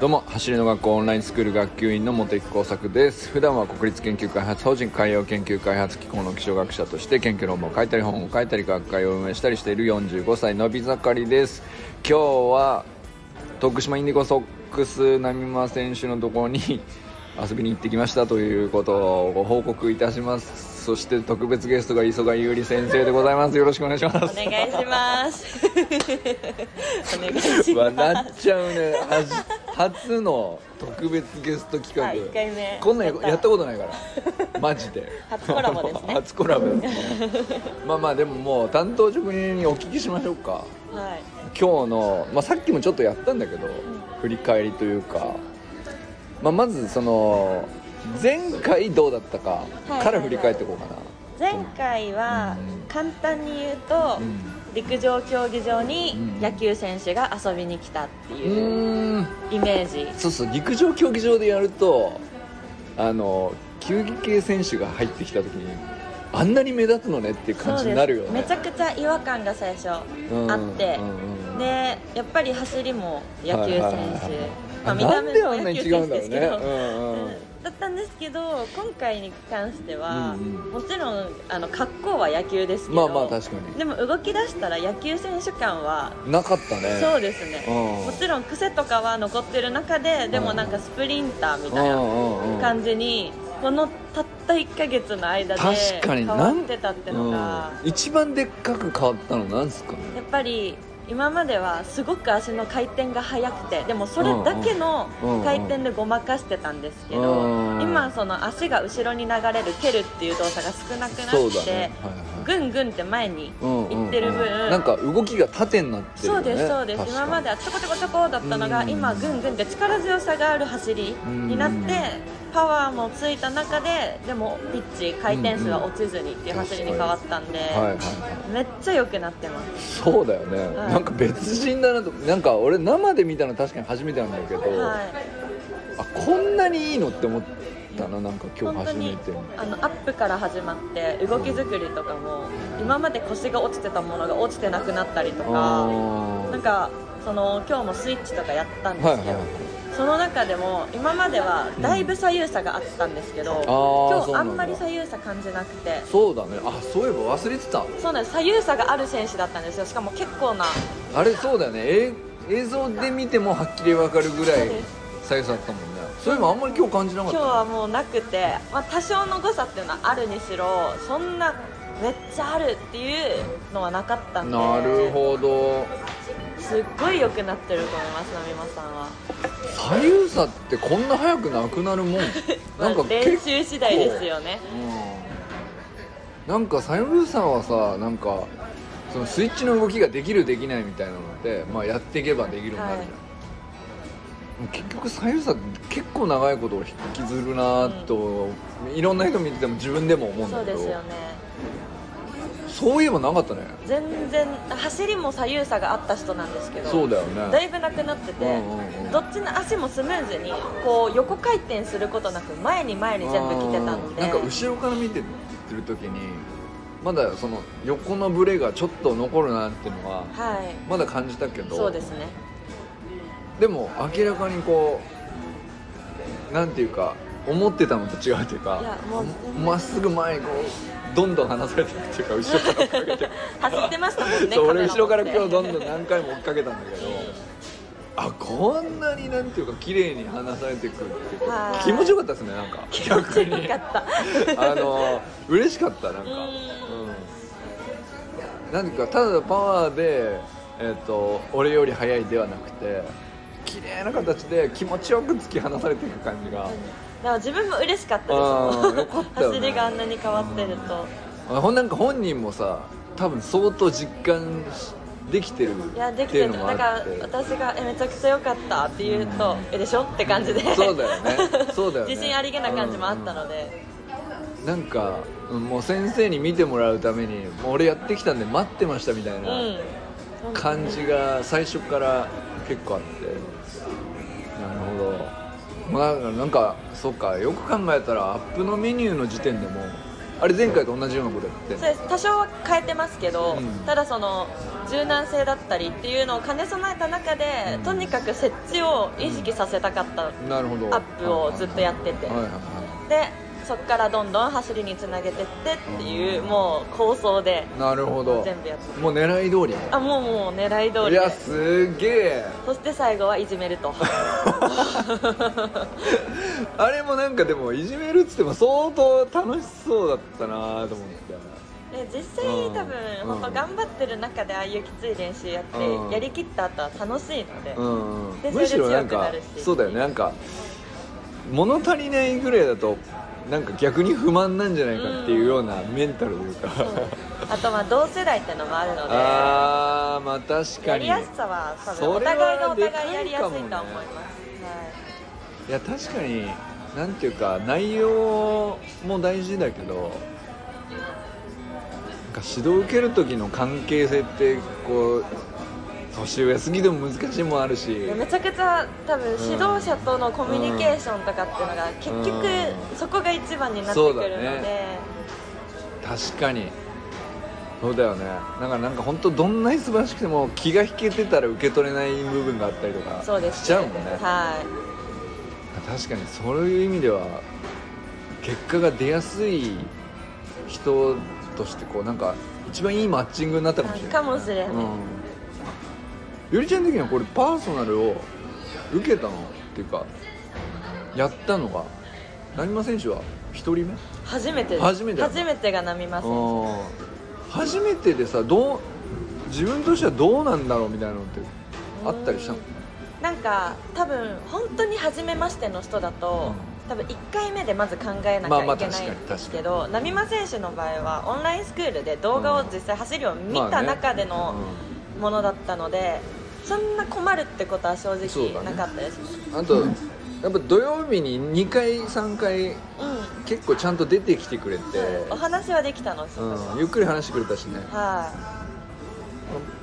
どうも走りの学校オンラインスクール学級委員の茂木耕作です。普段は国立研究開発法人海洋研究開発機構の気象学者として研究論文を書いたり本を書いたり学会を運営したりしている45歳のび盛りです。今日は徳島インディゴソックス波間選手のところに遊びに行ってきましたということをご報告いたします。そして特別ゲストが磯貝優里先生でございます。よろしくお願いします。お願いします。お願いします。笑っちゃうね初の特別ゲスト企画、はい一回目。こんなんややった。ことないから。マジで。初コラボですね。初コラボですね。まあまあでももう担当職人にお聞きしましょうか。はい。今日の、まあ、さっきもちょっとやったんだけど、振り返りというか、まあ、まずその前回どうだったかはいから振り返っていこうかな、前回はうん。簡単に言うと、うん陸上競技場にうん。野球選手が遊びに来たってういうイメージ。そうそう陸上競技場でやるとあの球技系選手が入ってきた時にあんなに目立つのねっていう感じになるよね。めちゃくちゃ違和感が最初うんあってうんうん。でやっぱり走りも野球選はいはいはい手あまあ見た目も野球選手ですけど。うんうん。うんだったんですけど今回に関しては、うんうん。もちろんあの格好は野球ですけまどあまあ確かでも動き出したら野球選手感はになかったね。そうですね。うん。もちろん癖とかは残ってる中ででもなんかスプリンターみたいなな感じにこのたった1ヶ月の間で変わってたってのが。うん、一番でっかく変わったのなんすかね。やっぱり今まではすごく足の回転が速くてでもそれだけの回転でごまかしてたんですけどうん。今その足が後ろに流れる蹴るっていう動作が少なくなって、ね、はいはいぐんぐんって前にうんうんうん。行ってる分、なんか動きが縦になってるよね。そうですそうです。今まではちょこちょこちょこだったのが、うん。今ぐんぐんって力強さがある走りになって、うんパワーもついた中ででもピッチ回転数は落ちずにっていう走りに変わったんで、はいはいはい。めっちゃ良くなってます。そうだよね、はいなんか別人だなとなんか俺生で見たの確かに初めてなんだけど、はい。あこんなにいいのって思ったななんか今日本当に初めてあのアップから始まって動き作りとかも今まで腰が落ちてたものが落ちてなくなったりとかあなんかその今日もスイッチとかやったんですけど、はいはいはい。その中でも今まではだいぶ左右差があったんですけど、あー今日あんまり左右差感じなくて。そうだね。あそういえば忘れてた。そうなんです。左右差がある選手だったんですよ。しかも結構なあれそうだよね。え映像で見てもはっきり分かるぐらい左右差だったもんねそういえばあんまり今日感じなかった。今日はもうなくて、まあ、多少の誤差っていうのはあるにしろそんなめっちゃあるっていうのはなかったんでなるほど。すっごい良くなってると思います波間さんは。左右差ってこんな早くなくなるもん。なんかまあ練習次第ですよね。うん。なんか左右差はさなんかそのスイッチの動きができるできないみたいなのって、まあ、やっていけばできるようになるじゃん、はい結局左右差結構長いことを引きずるなと、いろんな人見てても自分でも思うんそだけど。うですよね。そういえばなかったね。全然走りも左右差があった人なんですけどそうだよね。だいぶなくなってて、うんうんうん。どっちの足もスムーズにこう横回転することなく前に前に全部来てたんで。なんか後ろから見てる時にまだその横のブレがちょっと残るなっていうのははい。まだ感じたけど。そうですねでも明らかにこうなんていうか思ってたのと違うというかまっすぐ前にこうどんどん離されていくっていうか 後ろから追っかけて。走ってましたもんねそう俺後ろから今日どんどん何回も追っかけたんだけどあこんなになんていうか綺麗に離されていくっていうかはい。気持ちよかったですねなんか。逆に。よかった。あの嬉しかったなんか。ううん。なんていうかただパワーで、えっと俺より速いではなくて綺麗な形で気持ちよく突き放されていく感じが。でも自分も嬉しかったです。ね。走りがあんなに変わってると。あほんなんか本人もさ多分相当実感できてるいやでっていうのもきて。るだからあって私がえめちゃくちゃ良かったって言うとえでしょって感じで。そうだよね。そうだよね。自信ありげな感じもあったので、なんかうんもう先生に見てもらうためにもう俺やってきたんで待ってましたみたいうん、な感じが最初から結構あってまあなんかそうかよく考えたらアップのメニューの時点でもあれ前回と同じようなことやってそうです。多少は変えてますけど、うん。ただその柔軟性だったりっていうのを兼ね備えた中で、うん。とにかく設置を意識させたかったなるほど。アップをずっとやってて、はいはいはでそこからどんどん走りにつなげてってっていうもう構想でいなるほど。全部やってもう狙い通り。あもうもう狙い通り。でいやすげえ。そして最後はいじめると。あれもなんかでもいじめるっつっても相当楽しそうだったなと思って。で実際うん。多分本当頑張ってる中でああいうきつい練習やってうん。やりきった後は楽しいので、うん。うんでむしろなんかそれで強くなるし。そうだよね。なんか物足りないぐらいだとなんか逆に不満なんじゃないかっていうようなメンタルというか、あとまあ同世代ってのもあるのでああまあ確かに。やりやすさは多分お互いがお互いやりやすいと思いかもね。ます、いや確かになんていうか内容も大事だけどなんか指導受ける時の関係性ってこう年上すぎても難しいもんあるし。はい、めちゃくちゃ多分指導者とのコミュニケーションとかっていうのが結局うんそこが一番になってくるので、ね。確かに。そうだよね。だからなんか本当どんなに素晴らしくても気が引けてたら受け取れない部分があったりとかしちゃうもんね。はい。確かにそういう意味では結果が出やすい人としてこうなんか一番いいマッチングになったかもしれない、かもしれない。うん、ゆりちゃん的にはこれパーソナルを受けたのっていうかやったのが成馬選手は1人目？初めて。初めて初めてが波間選あー。初めてでさどう自分としてはどうなんだろうみたいなのってあったりしたの？手なんか多分本当に初めましての人だと、多分1回目でまず考えなきゃいけないんですけど、波間選手の場合はオンラインスクールで動画を実際走りを見た中でのものだったので、そんな困るってことは正直なかったですね。うんあとやっぱ土曜日に2回3回うん。結構ちゃんと出てきてくれて、お話はできたの。うん、ゆっくり話してくれたしね。は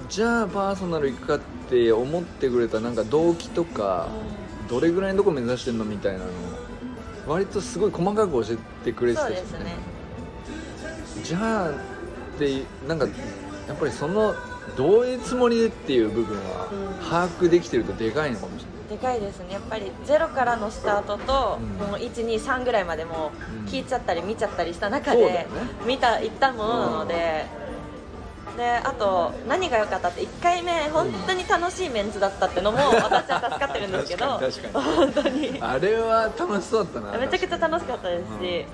じゃあパーソナル行くかって思ってくれたなんか動機とかい、どれぐらいのとこ目指してんのみたいなのを割とすごい細かく教えてくれてたしそうですね。じゃあってなんかやっぱりそのどういうつもりでっていう部分はうん。把握できてるとでかいのかもしれない。でかいですね。やっぱりゼロからのスタートと、うん。もう123ぐらいまでもうん。聞いちゃったり見ちゃったりした中で見たいったものなので、であと何が良かったって1回目本当に楽しいメンツだったってのも私は助かってるんですけど 確かに確か本当に。あれは楽しそうだったな。めちゃくちゃ楽しかったですし、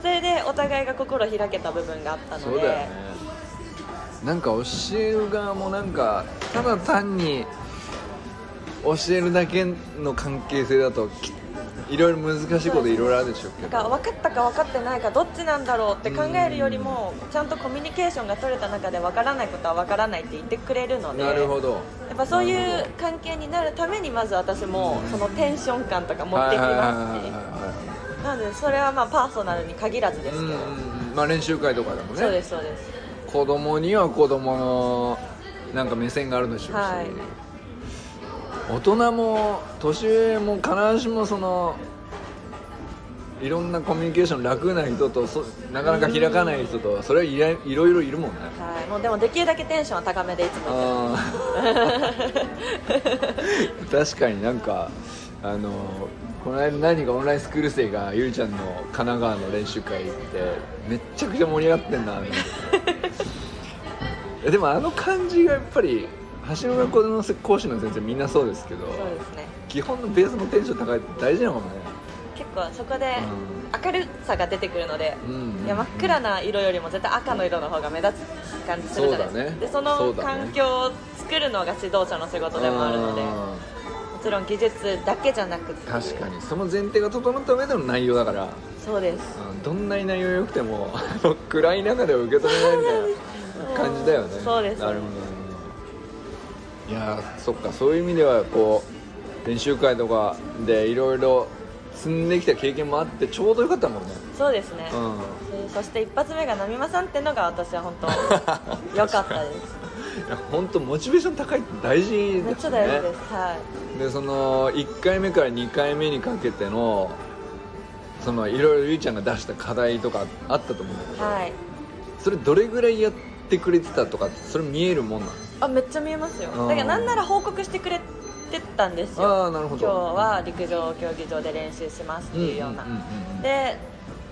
それでお互いが心開けた部分があったのでそうだよねなんか教える側もなんかただ単に教えるだけの関係性だときいろいろ難しいこといろいろあるでしょうけなんどか分かったか分かってないかどっちなんだろうって考えるよりもちゃんとコミュニケーションが取れた中で分からないことは分からないって言ってくれるのでなるほど。やっぱそういう関係になるためにまず私もそのテンション感とか持ってきますしはなのでそれはまあパーソナルに限らずですけど、まあ練習会とかでもそうでねすそうです子供には子供のなんか目線があるでしょうし、はい大人も年上も必ずしもそのいろんなコミュニケーション楽な人とそなかなか開かない人とそれはいろいろいるもんね。はい。もうでもできるだけテンションは高めでいつも 確かになんかあのこの間何かオンラインスクール生がゆりちゃんの神奈川の練習会行ってめっちゃくちゃ盛り上がってんなでもあの感じがやっぱり橋の学校の講師の先生みんなそうですけどそうですね。基本のベースのテンション高いって大事なもね。結構そこで明るさが出てくるので、うん。いや真っ暗な色よりも絶対赤の色の方が目立つ感じするじゃないですか。そね。でそその環境を作るのが指導者の仕事でもあるのでもうん。ちろん技術だけじゃなくて。確かに。その前提が整った上での内容だから。そうです。うん。どんなに内容良くても暗い中では受け止めないみたいな感じだよね。そうです。なるほどいやーそっかそういう意味ではこう練習会とかでいろいろ積んできた経験もあってちょうどよかったもんね。そうですね、うん。でそして一発目が波間さんっていうのが私は本当 良かったです。いや本当モチベーション高いって大事ですね。めっちゃ大事です、はい。でその1回目から2回目にかけてのそのいろいろゆいちゃんが出した課題とかあったと思うんだけど、はい。それどれぐらいやってくれてたとかそれ見えるもんなの？あめっちゃ見えますよ。だからなんなら報告してくれてたんですよ。ああなるほ今ど日は陸上競技場で練習しますっていうような、で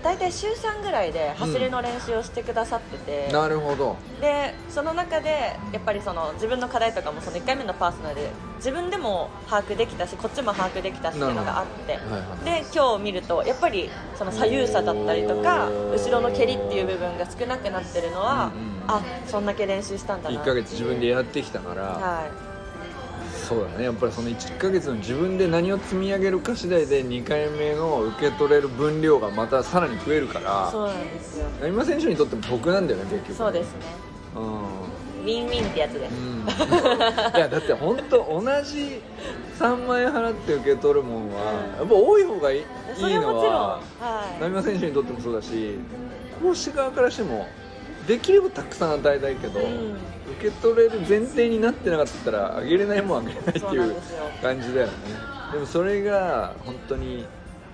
大体週3ぐらいで走りの練習をしてくださってて、なるほど。でその中でやっぱりその自分の課題とかもその1回目のパーソナルで自分でも把握できたしこっちも把握できたしっていうのがあって、はいはいで今日見るとやっぱりその左右差だったりとか後ろの蹴りっていう部分が少なくなってるのは、うんうんあそんだけ練習したんだな1ヶ月自分でやってきたから、はいそうだね。やっぱりその1ヶ月の自分で何を積み上げるか次第で2回目の受け取れる分量がまたさらに増えるからそうなんですよ。今選手にとっても得なんだよね結局。そうですね。うん。ウィンウィンってやつで。す、うん。いやだって本当同じ3万円払って受け取るもんはやっぱ多い方がいいいいのはもちろん。ははい。選手にとってもそうだし講師側からしてもできればたくさん与えたいけど、うん。受け取れる前提になってなかったらあげれないもんあげれないっていう感じだよね。でもそれが本当に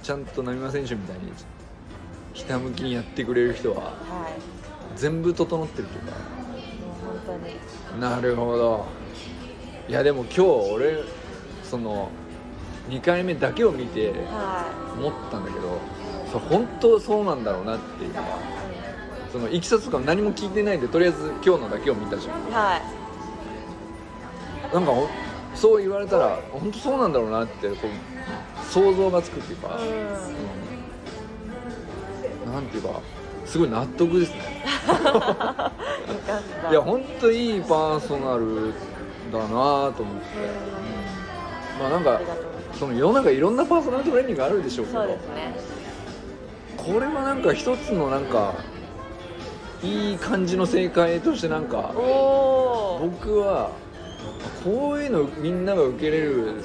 ちゃんと波間選手みたいにひたむきにやってくれる人ははい。全部整ってるというか。もう本当に。なるほど。いやでも今日俺その2回目だけを見ては思ったんだけどそれ本当そうなんだろうなっていうのはそのいきさつとか何も聞いてないでとりあえず今日のだけを見たじゃん。いはい。なんかほそう言われたら本当そうなんだろうなってこう想像がつくっていうか、うん。うん。なんていうかすごい納得ですね。いや本当いいパーソナルだなと思って、まあなんかその世の中いろんなパーソナルトレーニングあるでしょうけど。そうですね。これはなんか一つのなんかいい感じの正解としてなんか僕はこういうのみんなが受けれる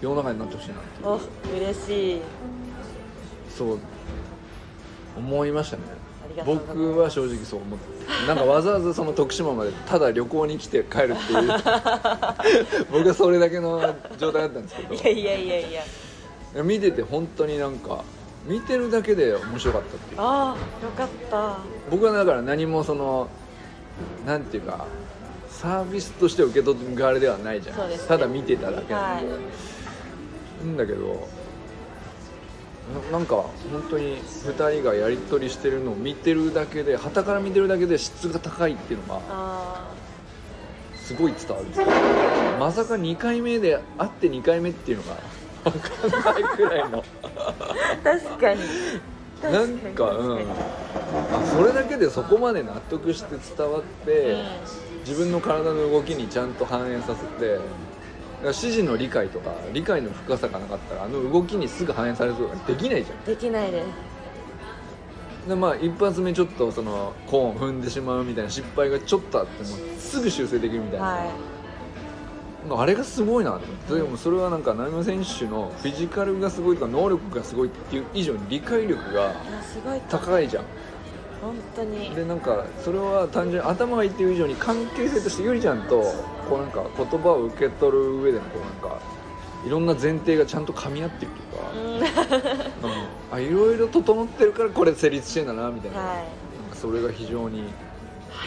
世の中になってほしいなってお嬉しい。そう。思いましたね。僕は正直そう思って。なんかわざわざその徳島までただ旅行に来て帰るっていう。僕はそれだけの状態だったんですけど。いやいやいやいや。見てて本当になんか見てるだけで面白かったっていう。ああよかった。僕はだから何もそのなんていうかサービスとして受け取る側ではないじゃん、そうですね。ただ見てただけなんで、はんだけどななんか本当に2人がやり取りしてるのを見てるだけで旗から見てるだけで質が高いっていうのがあすごい伝わるまさか2回目で会って2回目っていうのが分かんないくらいの。ー確かに。なんかうん。あそれだけでそこまで納得して伝わって、自分の体の動きにちゃんと反映させて指示の理解とか理解の深さがなかったらあの動きにすぐ反映されることができないじゃん。できないです。でまあ一発目ちょっとそのコーン踏んでしまうみたいな失敗がちょっとあってもすぐ修正できるみたいな、はなんかあれがすごいなと思って。でもそれはなんか成馬選手のフィジカルがすごいとか能力がすごいっていう以上に理解力が高いじゃん。本当に。でなんかそれは単純に頭がいいっていう以上に関係性としてゆりちゃんとこうなんか言葉を受け取る上でのこうなんかいろんな前提がちゃんと噛み合ってるというか、うん。う んあいろいろ整ってるからこれ成立してんだなみたいな,、はなんかそれが非常に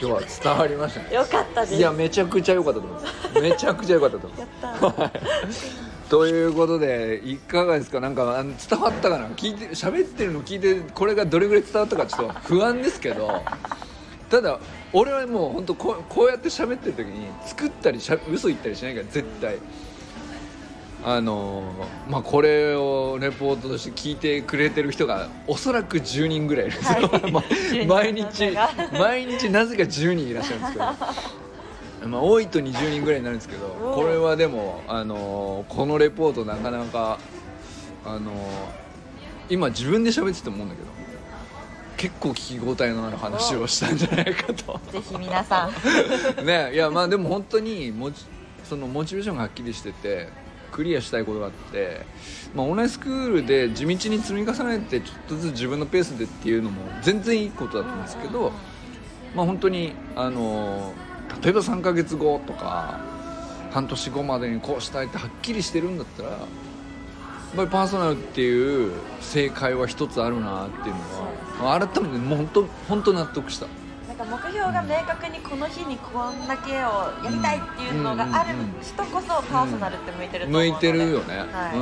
今日は伝わりましたね。いよかったです。いやめちゃくちゃ良かったと思います。めちゃくちゃ良かったと思いやます。ということでいかがですか？なんか伝わったかな？聞いて喋ってるの聞いてこれがどれぐらい伝わったかちょっと不安ですけどただ俺はもう本当こうこうやって喋ってる時に作ったりしゃ嘘言ったりしないから絶対あのまあこれをレポートとして聞いてくれてる人がおそらく10人ぐらいいるんですよ、はい。ま10人毎日が。毎日なぜか10人いらっしゃるんですけど。まあ、多いと20人ぐらいになるんですけどおこれはでも、あのこのレポートなかなか、あの今自分で喋ってて思うんだけど結構聞き応えのある話をしたんじゃないかと。ぜひ皆さん。ねいやまあでも本当にモチそのモチベーションがはっきりしててクリアしたいことがあって、まあ、オンラインスクールで地道に積み重ねてちょっとずつ自分のペースでっていうのも全然いいことだと思うんですけど、まあ、本当にあの例えば3ヶ月後とか半年後までにこうしたいってはっきりしてるんだったらやっぱりパーソナルっていう正解は一つあるなっていうのは改めてもう本当本当納得した。なんか目標が明確にこの日にこんだけをやりたいっていうのがある人こそパーソナルって向いてると思うので向いてるよね、は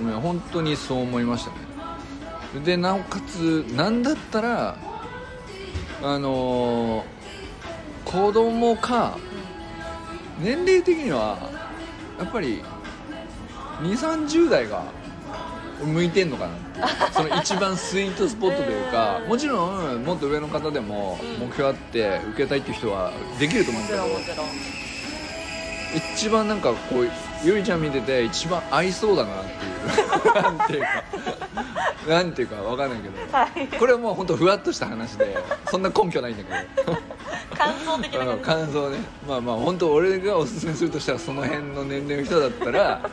い。うん。本当にそう思いましたね。でなおかつなんだったらあのー子供か年齢的にはやっぱり2 3 0代が向いてんのかなその一番スイートスポットというかうん。もちろんもっと上の方でもうん。目標あって受けたいっていう人はできると思うんもだけどちろんもちろん。一番なんかこうゆりちゃん見てて一番合いそうだなっていう。なんていうかなんていうかわかんないけど。はい。これはもう本当ふわっとした話で。そんな根拠ないんだけど感想的な感想ね。まあまあ本当俺がおすすめするとしたらその辺の年齢の人だったら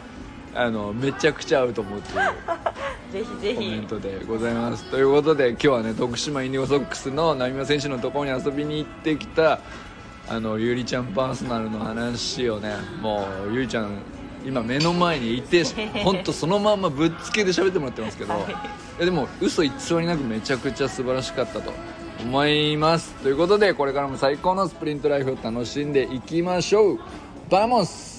あのめちゃくちゃ合うと思うっていうじ ぜひぜコメンひトでございます。ということで今日はね徳島インディゴソックスの浪速選手のところに遊びに行ってきたあのゆりちゃんパーソナルの話をねもうゆりちゃん今目の前にいて 本当そのまんまぶっつけで喋ってもらってますけど、はい。でも嘘偽りなくめちゃくちゃ素晴らしかったと思います。ということでこれからも最高のスプリントライフを楽しんでいきましょう。 Vamos